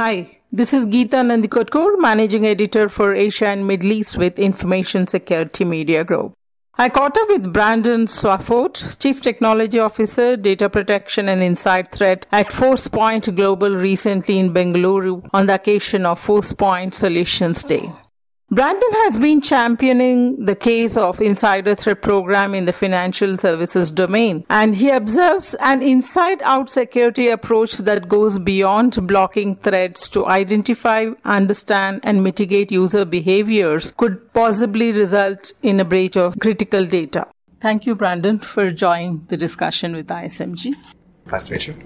Hi, this is Geetha Nandikotkur, Managing Editor for Asia and Middle East with Information Security Media Group. I caught up with Brandon Swafford, Chief Technology Officer, Data Protection and Inside Threat at ForcePoint Global recently in Bengaluru on the occasion of ForcePoint Solutions Day. Brandon has been championing the case of insider threat program in the financial services domain, and he observes an inside out security approach that goes beyond blocking threats to identify, understand, and mitigate user behaviors could possibly result in a breach of critical data. Thank you, Brandon, for joining the discussion with ISMG. Nice to meet you.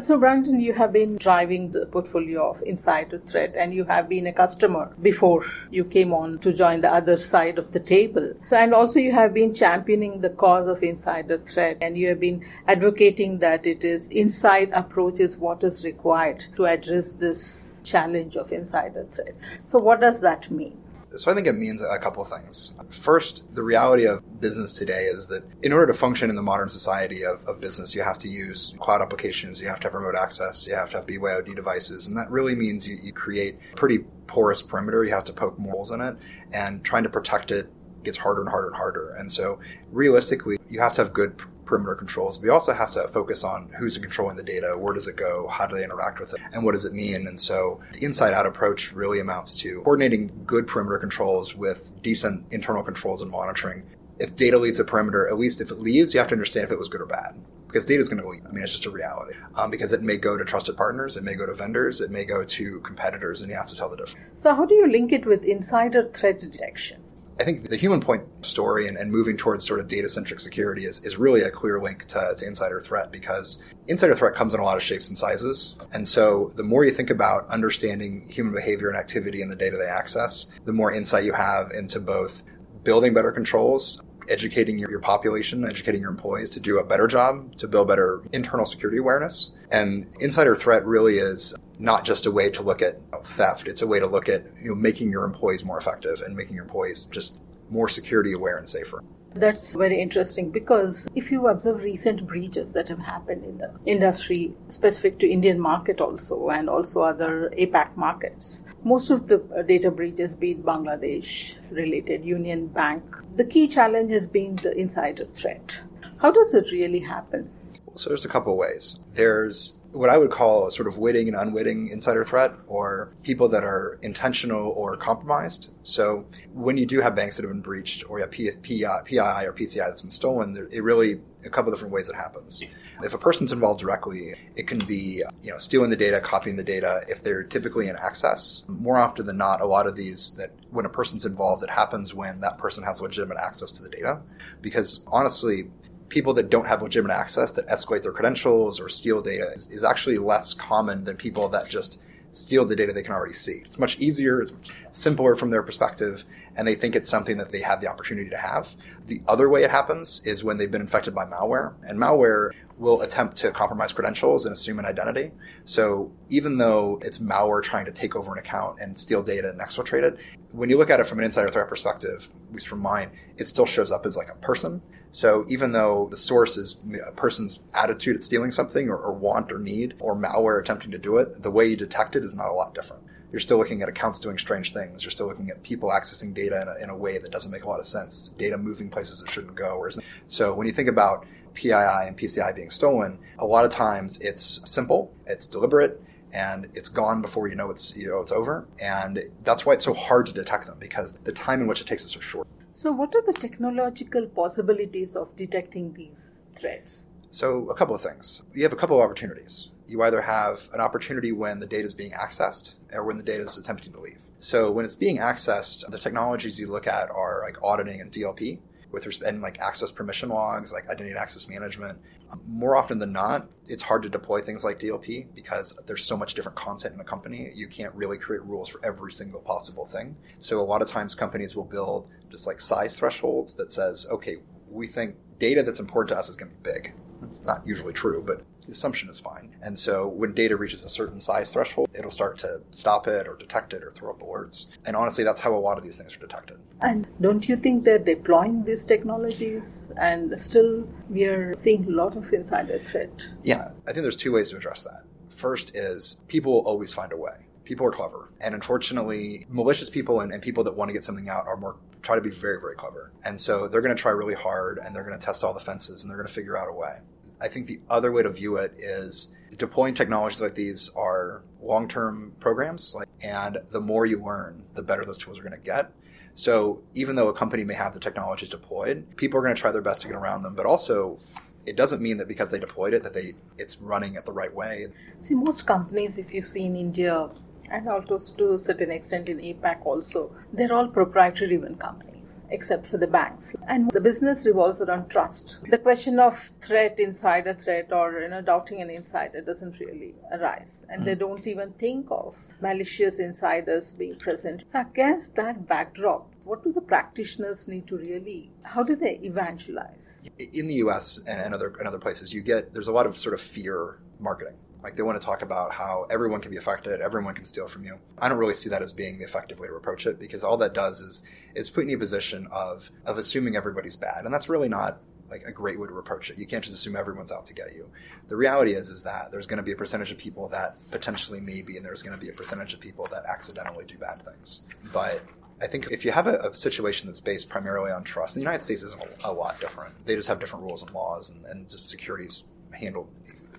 So, Brandon, you have been driving the portfolio of Insider Threat and you have been a customer before you came on to join the other side of the table. And also, you have been championing the cause of Insider Threat and you have been advocating that it is inside approach is what is required to address this challenge of Insider Threat. So, what does that mean? So I think it means a couple of things. First, the reality of business today is that in order to function in the modern society of, of business, you have to use cloud applications, you have to have remote access, you have to have BYOD devices, and that really means you, you create pretty porous perimeter. You have to poke more holes in it, and trying to protect it gets harder and harder and harder. And so, realistically, you have to have good perimeter controls. We also have to focus on who's controlling the data, where does it go, how do they interact with it, and what does it mean. And so the inside out approach really amounts to coordinating good perimeter controls with decent internal controls and monitoring. If data leaves the perimeter, at least if it leaves, you have to understand if it was good or bad because data is going to leave. I mean, it's just a reality. Um, because it may go to trusted partners, it may go to vendors, it may go to competitors, and you have to tell the difference. So, how do you link it with insider threat detection? I think the human point story and, and moving towards sort of data centric security is, is really a clear link to, to insider threat because insider threat comes in a lot of shapes and sizes. And so the more you think about understanding human behavior and activity in the data they access, the more insight you have into both building better controls, educating your, your population, educating your employees to do a better job, to build better internal security awareness. And insider threat really is not just a way to look at theft. It's a way to look at you know, making your employees more effective and making your employees just more security aware and safer. That's very interesting because if you observe recent breaches that have happened in the industry specific to Indian market also and also other APAC markets, most of the uh, data breaches be it Bangladesh related Union Bank, the key challenge has been the insider threat. How does it really happen? So there's a couple of ways. There's what I would call a sort of witting and unwitting insider threat, or people that are intentional or compromised. So when you do have banks that have been breached, or you have PII or PCI that's been stolen, it really a couple different ways it happens. If a person's involved directly, it can be you know stealing the data, copying the data. If they're typically in access, more often than not, a lot of these that when a person's involved, it happens when that person has legitimate access to the data. Because honestly, people that don't have legitimate access that escalate their credentials or steal data is, is, actually less common than people that just steal the data they can already see. It's much easier, it's much simpler from their perspective, and they think it's something that they have the opportunity to have. The other way it happens is when they've been infected by malware, and malware will attempt to compromise credentials and assume an identity. So even though it's malware trying to take over an account and steal data and exfiltrate it, when you look at it from an insider threat perspective, at least from mine, it still shows up as like a person. So even though the source is a person's attitude at stealing something or, or want or need or malware attempting to do it, the way you detect it is not a lot different you're still looking at accounts doing strange things. You're still looking at people accessing data in a, in a, way that doesn't make a lot of sense. Data moving places it shouldn't go. So when you think about PII and PCI being stolen, a lot of times it's simple, it's deliberate, and it's gone before you know it's you know it's over. And that's why it's so hard to detect them because the time in which it takes is so short. So, what are the technological possibilities of detecting these threats? So, a couple of things. You have a couple of opportunities. You either have an opportunity when the data is being accessed or when the data is attempting to leave. So, when it's being accessed, the technologies you look at are like auditing and DLP with respect and like access permission logs, like identity and access management. Um, more often than not, it's hard to deploy things like DLP because there's so much different content in a company. You can't really create rules for every single possible thing. So a lot of times companies will build just like size thresholds that says, okay, we think data that's important to us is going to be big. That's not usually true, but the assumption is fine. And so when data reaches a certain size threshold, it'll start to stop it or detect it or throw up alerts. And honestly, that's how a lot of these things are detected. And don't you think they're deploying these technologies and still we are seeing a lot of insider threat? Yeah, I think there's two ways to address that. First is people will always find a way. People are clever. And unfortunately, malicious people and, and people that want to get something out are more try to be very, very clever. And so they're going to try really hard and they're going to test all the fences and they're going to figure out a way. I think the other way to view it is deploying technologies like these are long-term programs like and the more you learn the better those tools are going to get. So even though a company may have the technologies deployed people are going to try their best to get around them but also it doesn't mean that because they deployed it that they it's running at the right way. See most companies if you see in india and also to a certain extent in apac also they're all proprietary driven companies except for the banks. And the business revolves around trust. The question of threat, insider threat, or you know, doubting an insider doesn't really arise. And mm. they don't even think of malicious insiders being present. So against that backdrop, what do the practitioners need to really how do they evangelize in the us and other, and other places you get there's a lot of sort of fear marketing like they want to talk about how everyone can be affected, everyone can steal from you. I don't really see that as being the effective way to approach it because all that does is is put you in a position of of assuming everybody's bad, and that's really not like a great way to approach it. You can't just assume everyone's out to get you. The reality is is that there's going to be a percentage of people that potentially maybe, and there's going to be a percentage of people that accidentally do bad things. But I think if you have a, a, situation that's based primarily on trust, the United States isn't a, a lot different. They just have different rules and laws, and, and just security's handled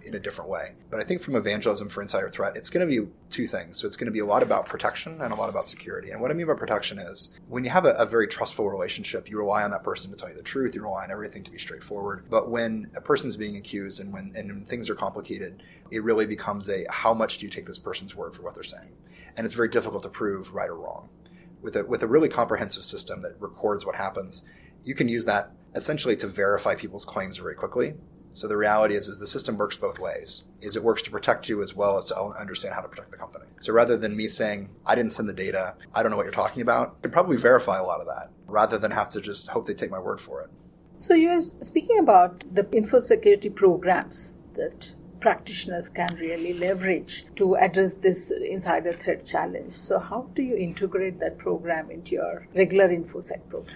in a different way. But I think from evangelism for insider threat, it's going to be two things. So it's going to be a lot about protection and a lot about security. And what I mean by protection is when you have a, a very trustful relationship, you rely on that person to tell you the truth. You rely on everything to be straightforward. But when a person's being accused and when and when things are complicated, it really becomes a how much do you take this person's word for what they're saying? And it's very difficult to prove right or wrong. With a with a really comprehensive system that records what happens, you can use that essentially to verify people's claims very quickly so the reality is, is the system works both ways. Is it works to protect you as well as to understand how to protect the company. So rather than me saying, I didn't send the data, I don't know what you're talking about, I could probably verify a lot of that rather than have to just hope they take my word for it. So you're speaking about the info security programs that practitioners can really leverage to address this insider threat challenge. So how do you integrate that program into your regular infosec program?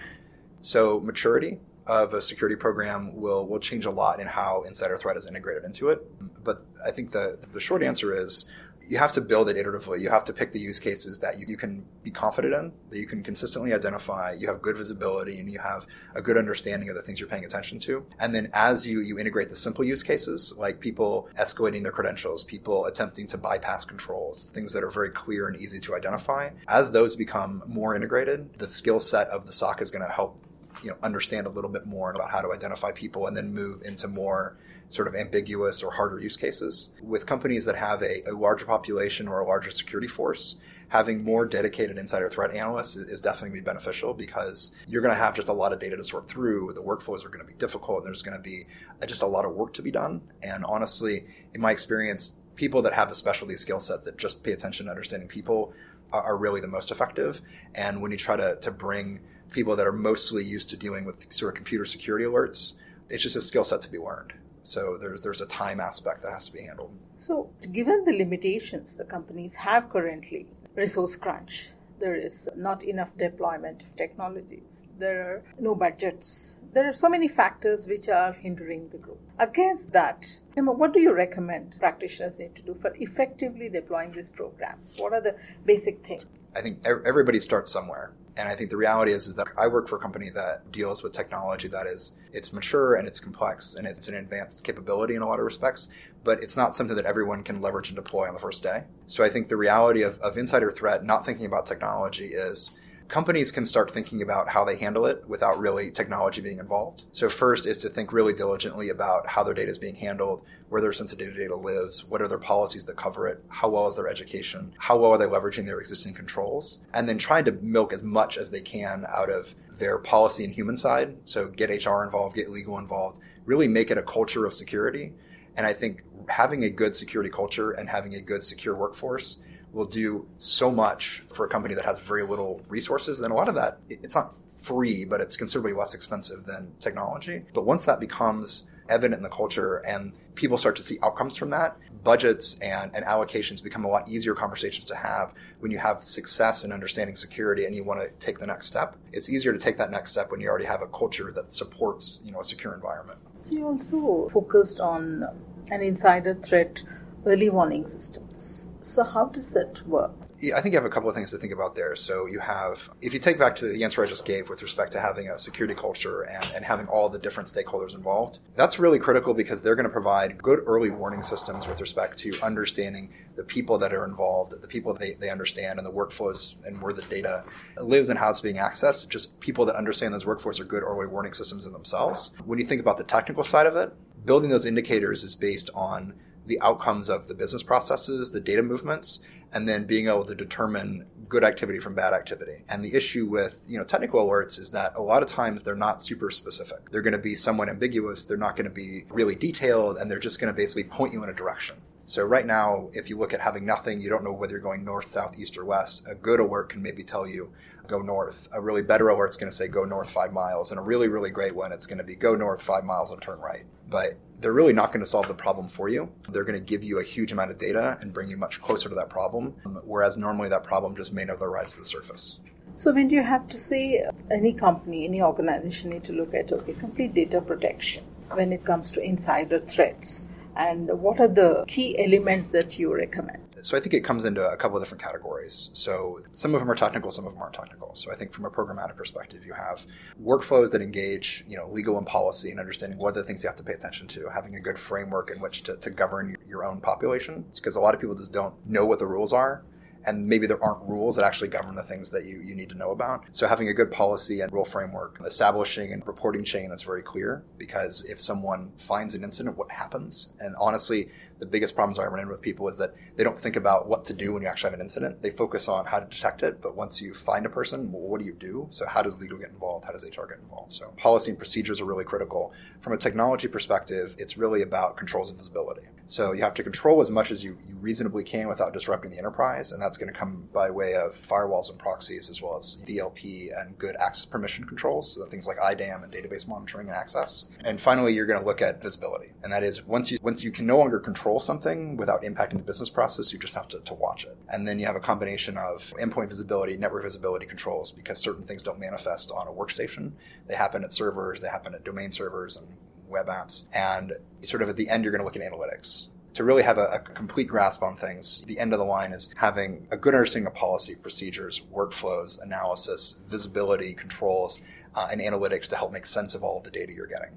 So maturity of a security program will will change a lot in how insider threat is integrated into it. But I think the the short answer is you have to build it iteratively. You have to pick the use cases that you, you can be confident in, that you can consistently identify, you have good visibility, and you have a good understanding of the things you're paying attention to. And then as you, you integrate the simple use cases, like people escalating their credentials, people attempting to bypass controls, things that are very clear and easy to identify, as those become more integrated, the skill set of the SOC is going to help you know understand a little bit more about how to identify people and then move into more sort of ambiguous or harder use cases. With companies that have a, a larger population or a larger security force, having more dedicated insider threat analysts is, is definitely beneficial because you're going to have just a lot of data to sort through. The workflows are going to be difficult, and there's going to be uh, just a lot of work to be done. And honestly, in my experience, people that have a specialty skill set that just pay attention to understanding people are, are really the most effective. And when you try to, to bring people that are mostly used to dealing with sort of computer security alerts. It's just a skill set to be learned. So there's there's a time aspect that has to be handled. So given the limitations the companies have currently, resource crunch, there is not enough deployment of technologies, there are no budgets. There are so many factors which are hindering the group. Against that, what do you recommend practitioners need to do for effectively deploying these programs? What are the basic things? I think everybody starts somewhere. And I think the reality is, is that I work for a company that deals with technology that is it's mature and it's complex and it's an advanced capability in a lot of respects, but it's not something that everyone can leverage and deploy on the first day. So I think the reality of, of insider threat, not thinking about technology, is companies can start thinking about how they handle it without really technology being involved. So first is to think really diligently about how their data is being handled, where their sensitive data lives, what are their policies that cover it, how well is their education, how well are they leveraging their existing controls, and then trying to milk as much as they can out of their policy and human side. So get HR involved, get legal involved, really make it a culture of security. And I think having a good security culture and having a good secure workforce will do so much for a company that has very little resources. Then a lot of that, it's not free, but it's considerably less expensive than technology. But once that becomes evident in the culture and people start to see outcomes from that, budgets and, and allocations become a lot easier conversations to have when you have success in understanding security and you want to take the next step. It's easier to take that next step when you already have a culture that supports, you know, a secure environment. So you also focused on an insider threat early warning systems. So, how does it work? I think you have a couple of things to think about there. So you have, if you take back to the answer I just gave with respect to having a security culture and, and having all the different stakeholders involved, that's really critical because they're going to provide good early warning systems with respect to understanding the people that are involved, the people they, they understand, and the workflows and where the data lives and how it's being accessed. Just people that understand those workflows are good early warning systems in themselves. When you think about the technical side of it, building those indicators is based on the outcomes of the business processes, the data movements, and then being able to determine good activity from bad activity. And the issue with, you know, technical alerts is that a lot of times they're not super specific. They're going to be somewhat ambiguous, they're not going to be really detailed, and they're just going to basically point you in a direction. So right now, if you look at having nothing, you don't know whether you're going north, south, east, or west. A good alert can maybe tell you go north. A really better alert is going to say go north five miles, and a really really great one it's going to be go north five miles and turn right. But they're really not going to solve the problem for you. They're going to give you a huge amount of data and bring you much closer to that problem, whereas normally that problem just may never rise to the surface. So when you have to say uh, any company, any organization need to look at okay, complete data protection when it comes to insider threats and what are the key elements that you recommend? So I think it comes into a couple of different categories. So some of them are technical, some of them aren't technical. So I think from a programmatic perspective, you have workflows that engage, you know, legal and policy and understanding what are the things you have to pay attention to, having a good framework in which to, to govern your own population. Because a lot of people just don't know what the rules are and maybe there aren't rules that actually govern the things that you, you need to know about. So having a good policy and rule framework, establishing a reporting chain that's very clear, because if someone finds an incident, what happens? And honestly, the biggest problems I run into with people is that they don't think about what to do when you actually have an incident. They focus on how to detect it, but once you find a person, well, what do you do? So how does legal get involved? How does HR get involved? So policy and procedures are really critical. From a technology perspective, it's really about controls and visibility. So you have to control as much as you, you reasonably can without disrupting the enterprise, and that's going to come by way of firewalls and proxies as well as DLP and good access permission controls, so things like IDAM and database monitoring and access. And finally, you're going to look at visibility, and that is once you once you can no longer control something without impacting the business process. You just have to, to watch it. And then you have a combination of endpoint visibility, network visibility controls, because certain things don't manifest on a workstation. They happen at servers, they happen at domain servers and web apps. And sort of at the end, you're going to look at analytics to really have a, a, complete grasp on things, the end of the line is having a good understanding of policy, procedures, workflows, analysis, visibility, controls, uh, and analytics to help make sense of all of the data you're getting.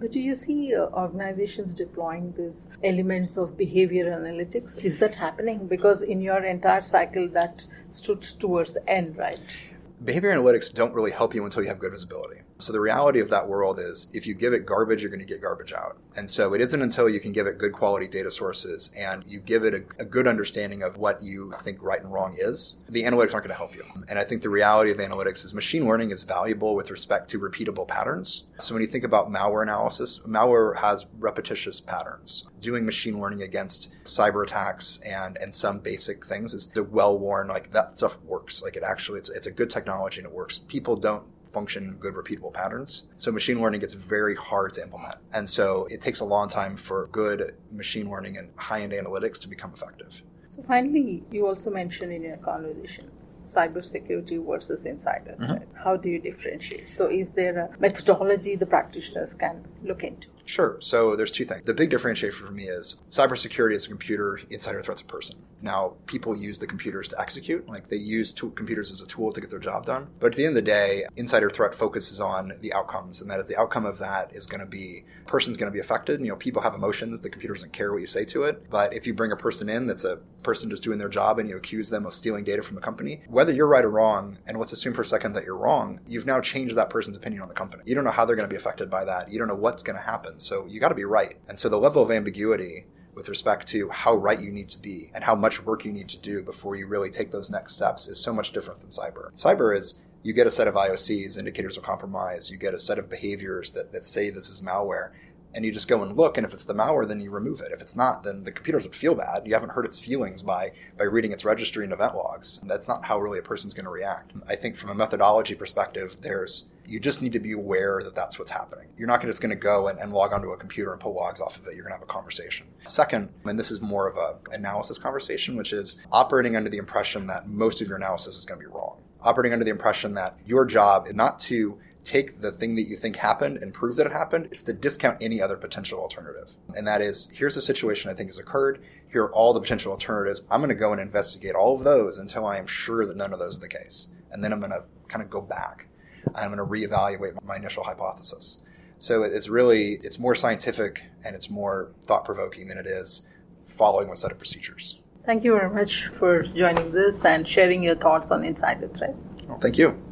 But do you see uh, organizations deploying these elements of behavior analytics? Is that happening? Because in your entire cycle, that stood towards the end, right? Behavior analytics don't really help you until you have good visibility. So the reality of that world is if you give it garbage, you're going to get garbage out. And so it isn't until you can give it good quality data sources and you give it a, a, good understanding of what you think right and wrong is, the analytics aren't going to help you. And I think the reality of analytics is machine learning is valuable with respect to repeatable patterns. So when you think about malware analysis, malware has repetitious patterns. Doing machine learning against cyber attacks and, and some basic things is well worn, like that stuff works. Like it actually, it's, it's a good technology and it works. People don't function good repeatable patterns. So machine learning gets very hard to implement. And so it takes a long time for good machine learning and high end analytics to become effective. So finally, you also mentioned in your conversation cybersecurity versus insider mm-hmm. How do you differentiate? So is there a methodology the practitioners can look into? Sure. So there's two things. The big differentiator for me is cybersecurity is a computer, insider threat's a person. Now, people use the computers to execute, like they use computers as a tool to get their job done. But at the end of the day, insider threat focuses on the outcomes, and that is the outcome of that is going to be person's going to be affected. You know, people have emotions. The computer doesn't care what you say to it. But if you bring a person in that's a person just doing their job and you accuse them of stealing data from the company, whether you're right or wrong, and let's assume for a second that you're wrong, you've now changed that person's opinion on the company. You don't know how they're going to be affected by that. You don't know what's going to happen. So you got to be right. And so the level of ambiguity with respect to how right you need to be and how much work you need to do before you really take those next steps is so much different than cyber. Cyber is you get a set of IOCs, indicators of compromise, you get a set of behaviors that, that say this is malware, and you just go and look and if it's the malware then you remove it. If it's not then the computer doesn't feel bad. You haven't hurt its feelings by by reading its registry and event logs. That's not how really a person's going to react. I think from a methodology perspective there's you just need to be aware that that's what's happening. You're not just going to go and, and log onto a computer and pull logs off of it. You're going to have a conversation. Second and this is more of a analysis conversation which is operating under the impression that most of your analysis is going to be wrong. Operating under the impression that your job is not to take the thing that you think happened and prove that it happened. It's to discount any other potential alternative. And that is here's a situation I think has occurred. Here are all the potential alternatives. I'm going to go and investigate all of those until I am sure that none of those are the case. And then I'm going to kind of go back. I'm going to reevaluate my initial hypothesis. So it's really it's more scientific and it's more thought provoking than it is following one set of procedures. Thank you very much for joining this and sharing your thoughts on insider threat. Well, thank you.